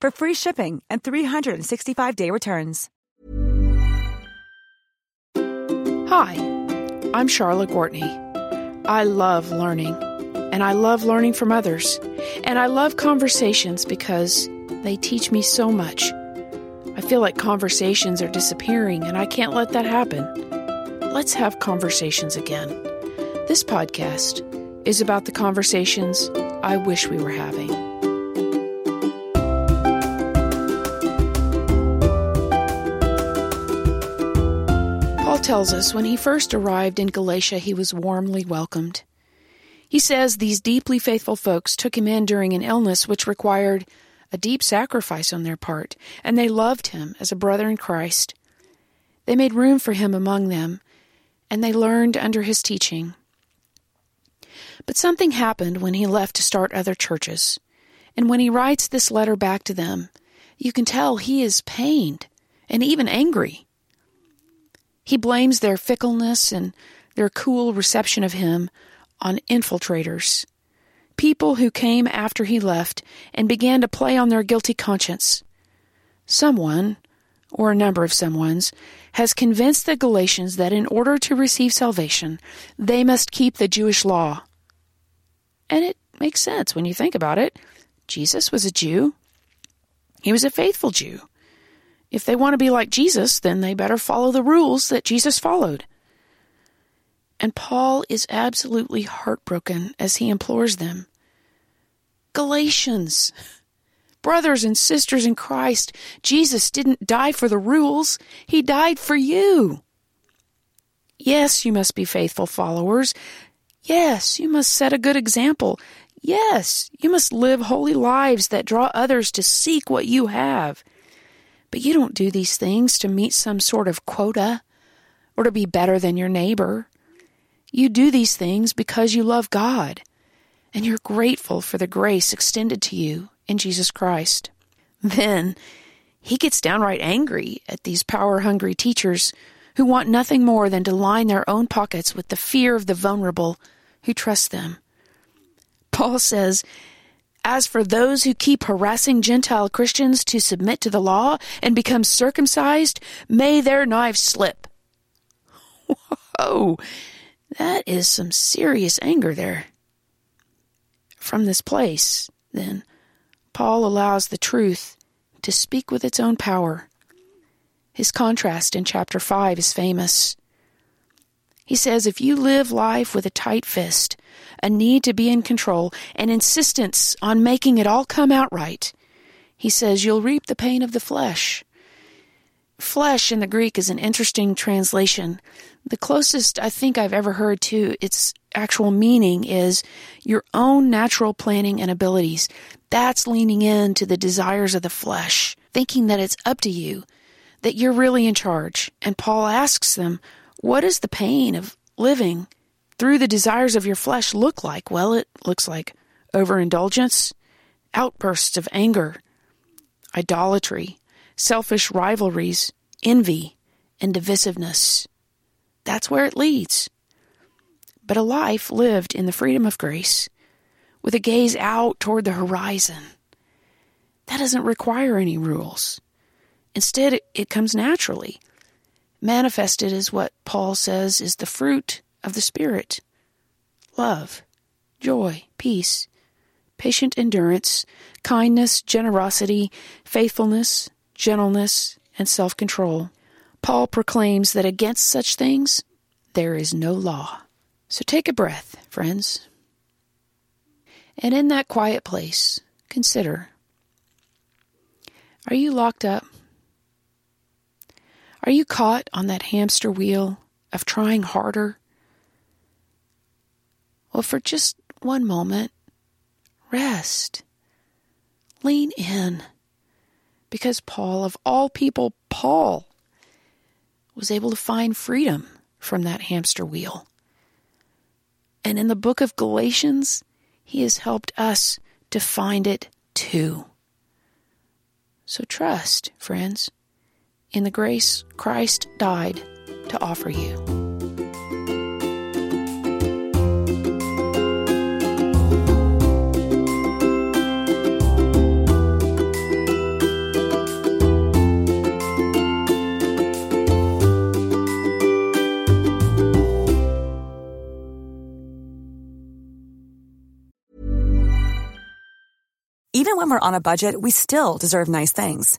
for free shipping and 365-day returns. Hi, I'm Charlotte Gortney. I love learning, and I love learning from others, and I love conversations because they teach me so much. I feel like conversations are disappearing, and I can't let that happen. Let's have conversations again. This podcast is about the conversations I wish we were having. Paul tells us when he first arrived in Galatia, he was warmly welcomed. He says these deeply faithful folks took him in during an illness which required a deep sacrifice on their part, and they loved him as a brother in Christ. They made room for him among them, and they learned under his teaching. But something happened when he left to start other churches. And when he writes this letter back to them, you can tell he is pained and even angry. He blames their fickleness and their cool reception of him on infiltrators, people who came after he left and began to play on their guilty conscience. Someone, or a number of someones, has convinced the Galatians that in order to receive salvation, they must keep the Jewish law. And it makes sense when you think about it. Jesus was a Jew. He was a faithful Jew. If they want to be like Jesus, then they better follow the rules that Jesus followed. And Paul is absolutely heartbroken as he implores them Galatians, brothers and sisters in Christ, Jesus didn't die for the rules, He died for you. Yes, you must be faithful followers. Yes, you must set a good example. Yes, you must live holy lives that draw others to seek what you have. But you don't do these things to meet some sort of quota or to be better than your neighbor. You do these things because you love God and you're grateful for the grace extended to you in Jesus Christ. Then he gets downright angry at these power hungry teachers who want nothing more than to line their own pockets with the fear of the vulnerable who trust them. Paul says, As for those who keep harassing Gentile Christians to submit to the law and become circumcised, may their knives slip. Whoa, that is some serious anger there. From this place, then, Paul allows the truth to speak with its own power. His contrast in chapter 5 is famous. He says if you live life with a tight fist, a need to be in control, an insistence on making it all come out right, he says you'll reap the pain of the flesh. Flesh in the Greek is an interesting translation. The closest I think I've ever heard to its actual meaning is your own natural planning and abilities. That's leaning into the desires of the flesh, thinking that it's up to you, that you're really in charge. And Paul asks them, what does the pain of living through the desires of your flesh look like? Well, it looks like overindulgence, outbursts of anger, idolatry, selfish rivalries, envy, and divisiveness. That's where it leads. But a life lived in the freedom of grace, with a gaze out toward the horizon, that doesn't require any rules. Instead, it comes naturally, manifested as what Paul says is the fruit of the Spirit love, joy, peace, patient endurance, kindness, generosity, faithfulness, gentleness, and self control. Paul proclaims that against such things there is no law. So take a breath, friends. And in that quiet place, consider are you locked up? Are you caught on that hamster wheel of trying harder? Well, for just one moment, rest. Lean in. Because Paul, of all people, Paul, was able to find freedom from that hamster wheel. And in the book of Galatians, he has helped us to find it too. So trust, friends, in the grace Christ died to offer you. Even when we're on a budget, we still deserve nice things.